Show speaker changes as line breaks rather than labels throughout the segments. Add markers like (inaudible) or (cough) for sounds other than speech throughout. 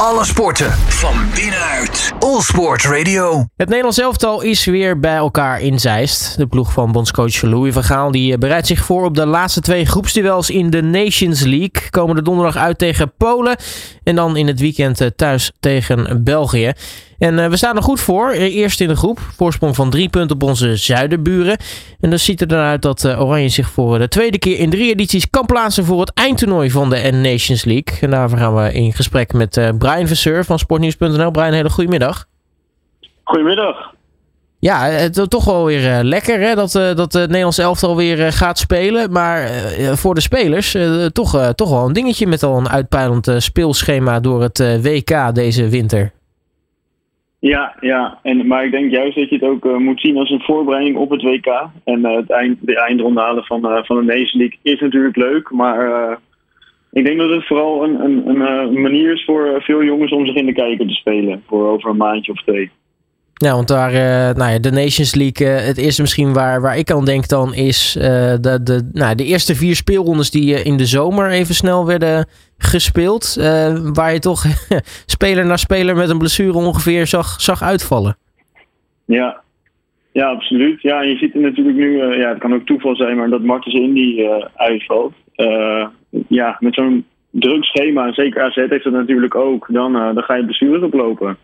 Alle sporten van binnenuit. All Sport Radio.
Het Nederlands elftal is weer bij elkaar in Zeist. De ploeg van bondscoach Louis van Gaal die eh, bereidt zich voor op de laatste twee groepsduels in de Nations League. Komende donderdag uit tegen Polen en dan in het weekend eh, thuis tegen België. En uh, we staan er goed voor. Eerst in de groep. Voorsprong van drie punten op onze zuidenburen. En dan ziet het eruit dat uh, Oranje zich voor de tweede keer in drie edities kan plaatsen voor het eindtoernooi van de Nations League. En daarvoor gaan we in gesprek met Brian Verseur van sportnieuws.nl. Brian, hele goedemiddag.
Goedemiddag.
Ja, het is toch wel weer lekker hè, dat, dat het Nederlands elftal weer gaat spelen. Maar voor de spelers toch, toch wel een dingetje met al een uitpeilend speelschema door het WK deze winter.
Ja, ja. En, maar ik denk juist dat je het ook uh, moet zien als een voorbereiding op het WK. En uh, het eind, de eindronde halen van, uh, van de Nations League is natuurlijk leuk. Maar ik denk dat het vooral een, een, een manier is voor veel jongens om zich in de kijker te spelen. Voor over een maandje of twee.
Ja, want daar, nou ja, de Nations League, het eerste misschien waar, waar ik aan denk dan is de, de, nou, de eerste vier speelrondes die in de zomer even snel werden gespeeld. Uh, waar je toch (laughs) speler na speler met een blessure ongeveer zag, zag uitvallen.
Ja. ja, absoluut. Ja, je ziet het natuurlijk nu, uh, ja, het kan ook toeval zijn, maar dat Martens Indy uh, uitvalt. ja, met zo'n druk schema, zeker AZ heeft dat natuurlijk ook, dan, dan ga je blessures oplopen.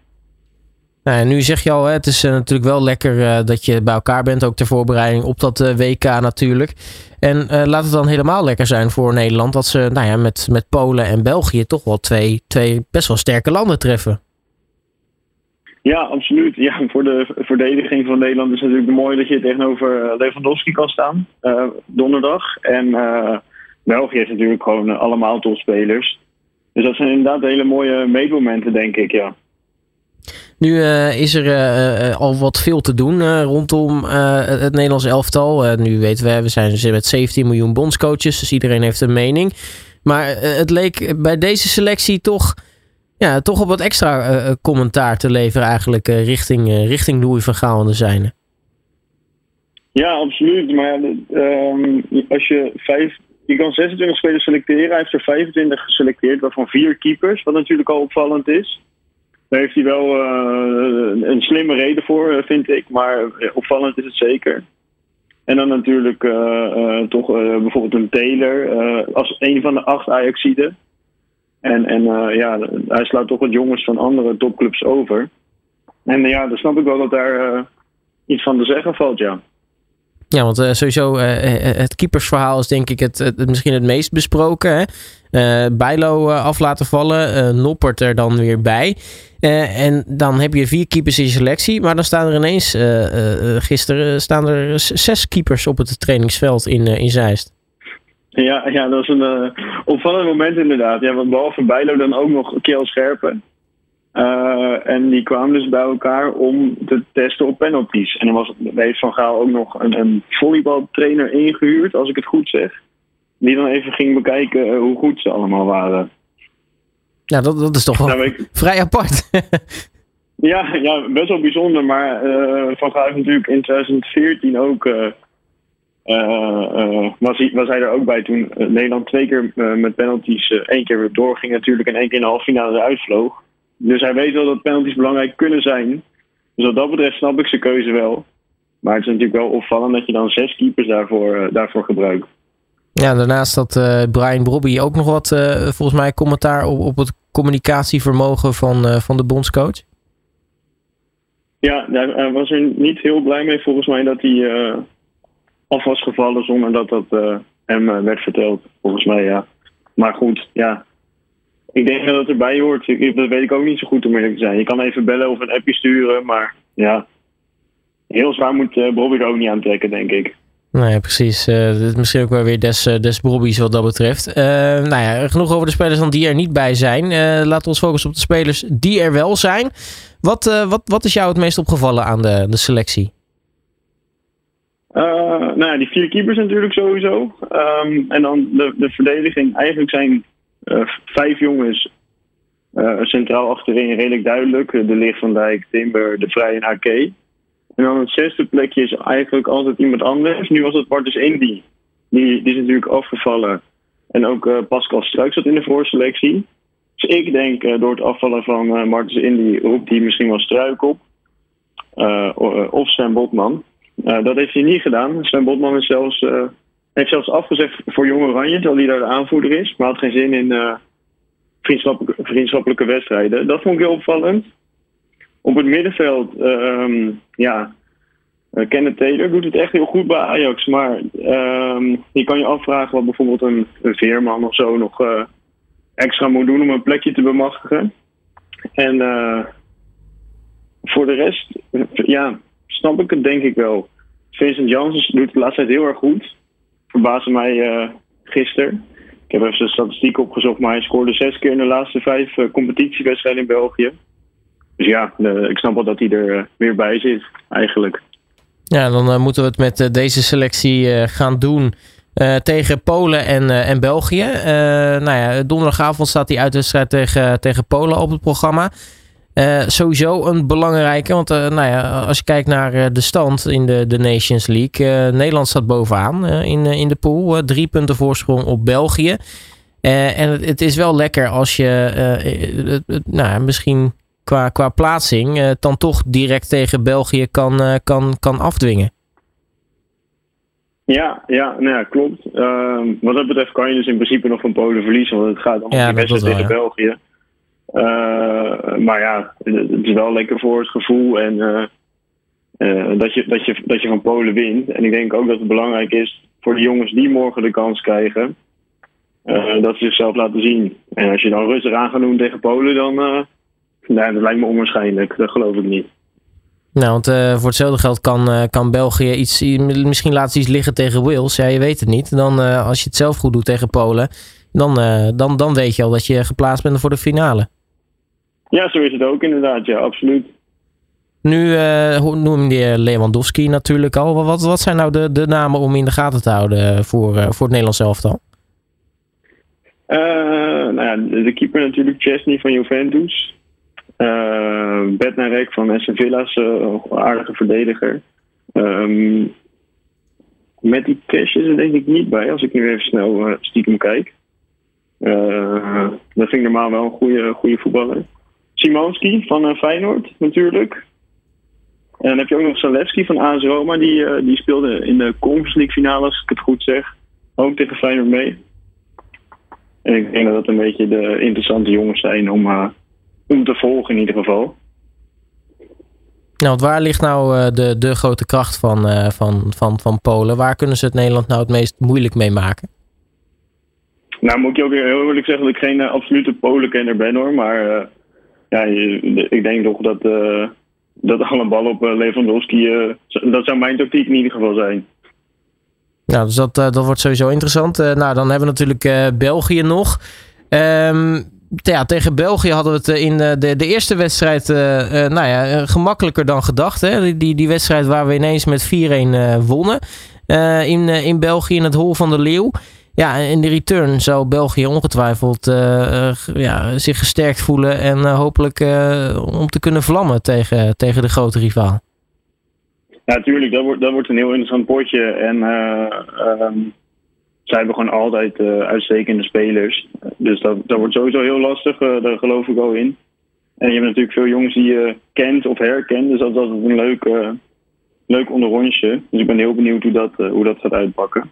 Nou, nu zeg je al, het is natuurlijk wel lekker dat je bij elkaar bent, ook ter voorbereiding op dat WK natuurlijk. En laat het dan helemaal lekker zijn voor Nederland dat ze nou ja, met, met Polen en België toch wel twee, twee best wel sterke landen treffen.
Ja, absoluut. Ja, voor de verdediging van Nederland is het natuurlijk mooi dat je tegenover Lewandowski kan staan donderdag. En België is natuurlijk gewoon allemaal topspelers. Dus dat zijn inderdaad hele mooie meetmomenten, denk ik, ja.
Nu uh, is er uh, al wat veel te doen rondom het Nederlands elftal. nu weten we, we zijn met 17 miljoen bondscoaches, dus iedereen heeft een mening. Maar het leek bij deze selectie toch, ja, toch op wat extra commentaar te leveren eigenlijk richting, richting Louis van Gaal.
Ja, absoluut. Maar ehm, als je vijf, kan 26 spelers selecteren. Hij heeft er 25 geselecteerd, waarvan vier keepers, wat natuurlijk al opvallend is. Daar heeft hij wel uh, een slimme reden voor, eh, vind ik. Maar opvallend is het zeker. En dan natuurlijk uh, uh, toch bijvoorbeeld een Taylor als een van de acht Ajaxiden. En, en ja, hij slaat toch wat jongens van andere topclubs over. En ja, dan snap ik wel dat daar iets van te zeggen valt, ja.
Ja, want sowieso het keepersverhaal is denk ik het, misschien het meest besproken. Hè? Bijlo af laten vallen, Noppert er dan weer bij. En dan heb je vier keepers in je selectie. Maar dan staan er ineens, gisteren staan er zes keepers op het trainingsveld in, in Zeist.
Ja, ja, dat is een opvallend moment inderdaad. Ja, want behalve Bijlo dan ook nog Kjell Scherpen. En die kwamen dus bij elkaar om te testen op penalties. En dan was, heeft Van Gaal ook nog een, een volleybaltrainer ingehuurd, als ik het goed zeg. Die dan even ging bekijken hoe goed ze allemaal waren.
Ja, dat, dat is toch wel nou, ik... vrij apart. (laughs)
ja, ja, best wel bijzonder. Maar uh, Van Gaal heeft natuurlijk in 2014 ook... Uh, was, hij, was hij er ook bij toen Nederland twee keer met penalties... één keer weer doorging natuurlijk en één keer in de halve finale uitvloog. Dus hij weet wel dat penalties belangrijk kunnen zijn. Dus wat dat betreft snap ik zijn keuze wel. Maar het is natuurlijk wel opvallend dat je dan zes keepers daarvoor, daarvoor gebruikt.
Ja, daarnaast had uh, Brian Brobby ook nog wat, uh, volgens mij, commentaar op, op het communicatievermogen van, uh, van de bondscoach.
Ja, hij was er niet heel blij mee volgens mij dat hij af was gevallen zonder dat dat hem werd verteld. Volgens mij, ja. Maar goed, ja. Ik denk dat het erbij hoort. Dat weet ik ook niet zo goed om eerlijk te zijn. Je kan even bellen of een appje sturen, maar ja. Heel zwaar moet Bobby er ook niet aantrekken, denk ik.
Nee, precies. Uh, is misschien ook wel weer des, uh, des Bobby's wat dat betreft. Uh, nou ja, genoeg over de spelers dan die er niet bij zijn. laten we ons focussen op de spelers die er wel zijn. Wat, wat, wat is jou het meest opgevallen aan de, de selectie?
nou ja, die vier keepers natuurlijk sowieso. Um, en dan de, de verdediging. Eigenlijk zijn vijf jongens centraal achterin redelijk duidelijk. De Licht van Dijk, Timber, De Vrij en AK. En dan het zesde plekje is eigenlijk altijd iemand anders. Nu was het Bartus Indy. Die, die is natuurlijk afgevallen. En ook Pascal Struik zat in de voorselectie. Dus ik denk door het afvallen van Martens Indy roept hij misschien wel struik op. of Sven Botman. dat heeft hij niet gedaan. Sven Botman is zelfs, heeft zelfs afgezegd voor Jong Oranje, terwijl hij daar de aanvoerder is. Maar had geen zin in vriendschappelijke, vriendschappelijke wedstrijden. Dat vond ik heel opvallend. Op het middenveld, uh, ja, uh, Kenneth Taylor doet het echt heel goed bij Ajax. Maar uh, je kan je afvragen wat bijvoorbeeld een, Veerman of zo nog extra moet doen om een plekje te bemachtigen. En voor de rest, ja, snap ik het denk ik wel. Vincent Janssen doet het de laatste tijd heel erg goed. Verbaasde mij gisteren. Ik heb even zijn statistiek opgezocht, maar hij scoorde zes keer in de laatste vijf competitiewedstrijden in België. Dus ja, ik snap wel dat hij er weer bij zit, eigenlijk.
Ja, dan uh, moeten we het met uh, deze selectie uh, gaan doen tegen Polen en, en België. nou ja, donderdagavond staat die uitwedstrijd tegen, tegen Polen op het programma. Sowieso een belangrijke, want nou ja, als je kijkt naar de stand in de, de Nations League. Nederland staat bovenaan in, in de pool. drie punten voorsprong op België. en het, het, is wel lekker als je nou, misschien qua, qua plaatsing dan toch direct tegen België kan, kan, kan afdwingen.
Ja, ja, nou ja klopt. Uh, wat dat betreft kan je dus in principe nog van Polen verliezen, want het gaat om ja, die wedstrijd tegen ja. België. Uh, maar ja, het is wel lekker voor het gevoel en dat, je, dat, je, dat je van Polen wint. En ik denk ook dat het belangrijk is voor de jongens die morgen de kans krijgen, dat ze zichzelf laten zien. En als je dan rustig aan gaat doen tegen Polen, dan Nee, dat lijkt me onwaarschijnlijk. Dat geloof ik niet.
Nou, want voor hetzelfde geld kan, kan België iets, misschien laten ze iets liggen tegen Wales. Ja, je weet het niet. Dan, als je het zelf goed doet tegen Polen, dan, dan, dan weet je al dat je geplaatst bent voor de finale.
Ja, zo is het ook inderdaad. Ja, absoluut.
Nu noem je Lewandowski natuurlijk al. Wat, wat zijn nou de, de namen om in de gaten te houden voor, voor het Nederlands elftal?
nou ja, de keeper natuurlijk Chesney van Juventus. Uh, Bednarek van Aston Villa's uh, aardige verdediger. Um, met die cash is er denk ik niet bij, als ik nu even snel uh, stiekem kijk. Uh, dat vind ik normaal wel een goede, goede voetballer. Simonski van Feyenoord natuurlijk. En dan heb je ook nog Zalewski van AS Roma. Die, die speelde in de Conference League finale, als ik het goed zeg. Ook tegen Feyenoord mee. En ik denk dat dat een beetje de interessante jongens zijn om om te volgen in ieder geval.
Nou, waar ligt nou de, de grote kracht van, van, van, van Polen? Waar kunnen ze het Nederland nou het meest moeilijk mee maken?
Nou, moet ik je ook heel eerlijk zeggen dat ik geen absolute Polenkenner ben hoor. Maar ja, ik denk toch dat, dat alle bal op Lewandowski, dat zou mijn tactiek in ieder geval zijn.
Nou, dus dat, dat wordt sowieso interessant. nou, dan hebben we natuurlijk België nog. Um, ja, tegen België hadden we het eh, in eh, de, de eerste wedstrijd uh, nou ja, gemakkelijker dan gedacht. Hè? Die, die wedstrijd waar we ineens met 4-1 wonnen in, in België in het Hol van de Leeuw. Ja, in de return zou België ongetwijfeld ja, zich gesterkt voelen en hopelijk om te kunnen vlammen tegen, tegen de grote rivaal.
Ja, natuurlijk. Dat wordt, dat wordt een heel interessant potje. En ehm, zij hebben gewoon altijd uitstekende spelers. Dus dat, dat wordt sowieso heel lastig, daar geloof ik wel in. En je hebt natuurlijk veel jongens die je kent of herkent. Dus dat is altijd een leuk, leuk onderrondje. Dus ik ben heel benieuwd hoe dat, hoe dat gaat uitpakken.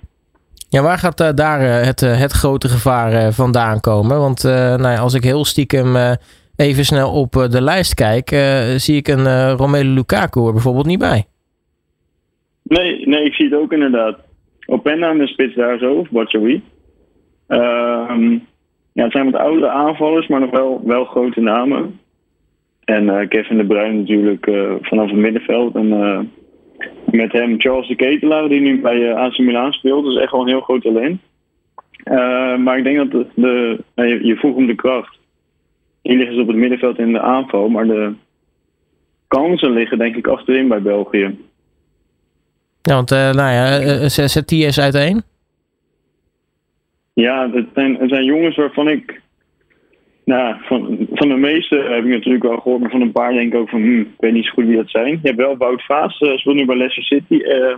Ja, waar gaat daar het, het grote gevaar vandaan komen? Want nou ja, als ik heel stiekem even snel op de lijst kijk, zie ik een Romelu Lukaku er bijvoorbeeld niet bij.
Nee, nee, ik zie het ook inderdaad. Openda in de spits daar zo, of Batshuayi. Uh, ja, het zijn wat oudere aanvallers, maar nog wel, wel grote namen. En Kevin de Bruyne natuurlijk vanaf het middenveld. En met hem Charles de Ketelaar, die nu bij AC Milan speelt. Dat is echt wel een heel groot talent. maar ik denk dat de, de je, je vroeg om de kracht. Die liggen ze op het middenveld in de aanval. Maar de kansen liggen denk ik achterin bij België.
Ja, want uh, nou ja, uh, zet die eens uiteen.
Ja, het zijn, het zijn jongens waarvan ik. Nou, van, van de meeste heb ik natuurlijk wel gehoord, maar van een paar denk ik ook van, hm, ik weet niet zo goed wie dat zijn. Je hebt wel Wout Vaas, uh, speelt nu bij Leicester City. Uh,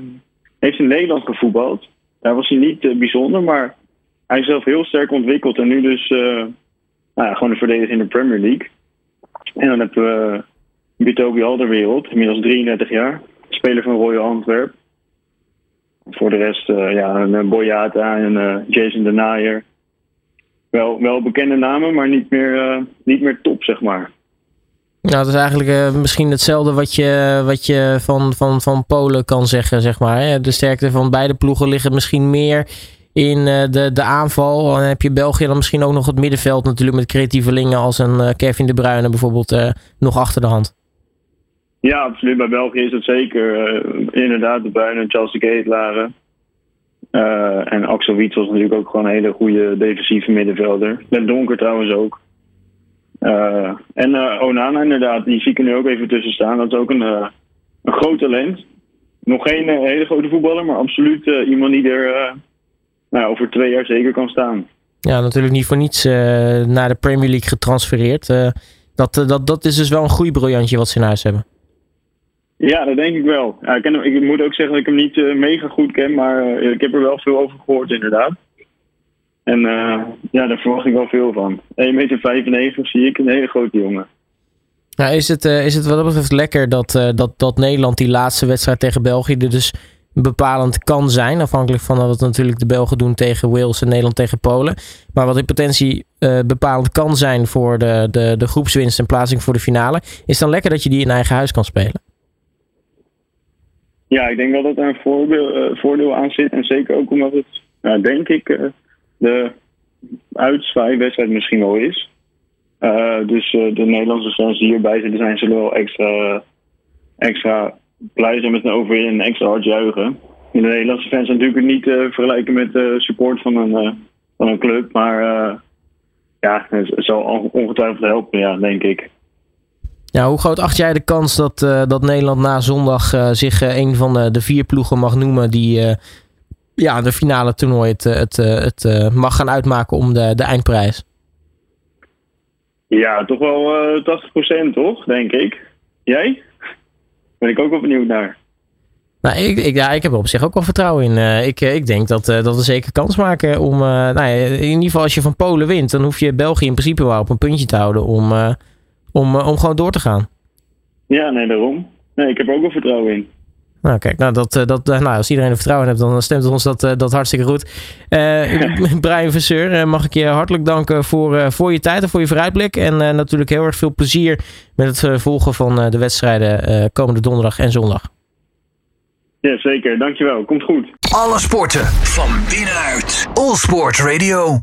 heeft in Nederland gevoetbald. Daar was hij niet bijzonder, maar hij is zelf heel sterk ontwikkeld. En nu dus nou ja, gewoon de verdediger in de Premier League. En dan hebben we Bitobi Alderwereld, inmiddels 33 jaar. Speler van Royal Antwerp. Voor de rest, ja, een Boyata en Jason Denayer. Wel, wel bekende namen, maar niet meer, uh, niet meer top, zeg maar.
Nou, dat is eigenlijk misschien hetzelfde wat je, wat je van, van, van Polen kan zeggen, zeg maar. Hè? De sterkte van beide ploegen liggen misschien meer in de, de aanval. Dan heb je België dan misschien ook nog het middenveld natuurlijk met creatievelingen als een Kevin De Bruyne bijvoorbeeld nog achter de hand.
Ja, absoluut. Bij België is het zeker. Inderdaad, de Bruyne, Charles de Ketelaar. Uh, en Axel Wietsels natuurlijk ook gewoon een hele goede defensieve middenvelder. Ben Donker trouwens ook. Uh, en Onana inderdaad, die zie ik er nu ook even tussen staan. Dat is ook een, een groot talent. Nog geen hele grote voetballer, maar absoluut iemand die er nou, over twee jaar zeker kan staan.
Ja, natuurlijk niet voor niets naar de Premier League getransfereerd. dat, dat, dat is dus wel een groeibriljantje wat ze in huis hebben.
Ja, dat denk ik wel. Ik, ik, moet ook zeggen dat ik hem niet uh, mega goed ken, maar uh, ik heb er wel veel over gehoord inderdaad. En uh, ja, daar verwacht ik wel veel van. 1,95 meter zie ik een hele grote jongen.
Nou, is, het, is het wat dat betreft lekker dat, dat, dat Nederland die laatste wedstrijd tegen België er dus bepalend kan zijn. Afhankelijk van wat natuurlijk de Belgen doen tegen Wales en Nederland tegen Polen. Maar wat in potentie bepalend kan zijn voor de, de, de groepswinst en plaatsing voor de finale. Is dan lekker dat je die in eigen huis kan spelen.
Ja, ik denk dat het een voordeel, uh, voordeel aan zit. En zeker ook omdat het, nou, denk ik, uh, de uitzwaaiwedstrijd misschien wel is. Uh, dus de Nederlandse fans die hierbij zitten zijn, zullen wel extra, extra blij zijn met een overwinning en extra hard juichen. De Nederlandse fans zijn natuurlijk niet te vergelijken met de support van een, van een club. Maar ja, het zal ongetwijfeld helpen, ja, denk ik.
Ja, hoe groot acht jij de kans dat, uh, dat Nederland na zondag uh, zich uh, een van de, de, vier ploegen mag noemen die ja, de finale toernooi het, het, het mag gaan uitmaken om de, de eindprijs?
Ja, toch wel 80% toch, denk ik. Jij? Ben ik ook wel benieuwd naar.
Nou, ik, ik, ja, ik heb er op zich ook wel vertrouwen in. ik, ik denk dat, dat we zeker kans maken om. nou ja, in ieder geval, als je van Polen wint, dan hoef je België in principe wel op een puntje te houden om om, om gewoon door te gaan.
Ja, nee, daarom. Nee, ik heb er ook wel vertrouwen in.
Nou, kijk, nou, dat, dat, nou, als iedereen er vertrouwen heeft, dan stemt ons dat, dat hartstikke goed. Uh, (laughs) Brian Verseur, mag ik je hartelijk danken voor, voor je tijd en voor je vooruitblik. En natuurlijk heel erg veel plezier met het volgen van de wedstrijden komende donderdag en zondag.
Ja, zeker. Dankjewel. Komt goed.
Alle sporten van binnenuit. All Sport Radio.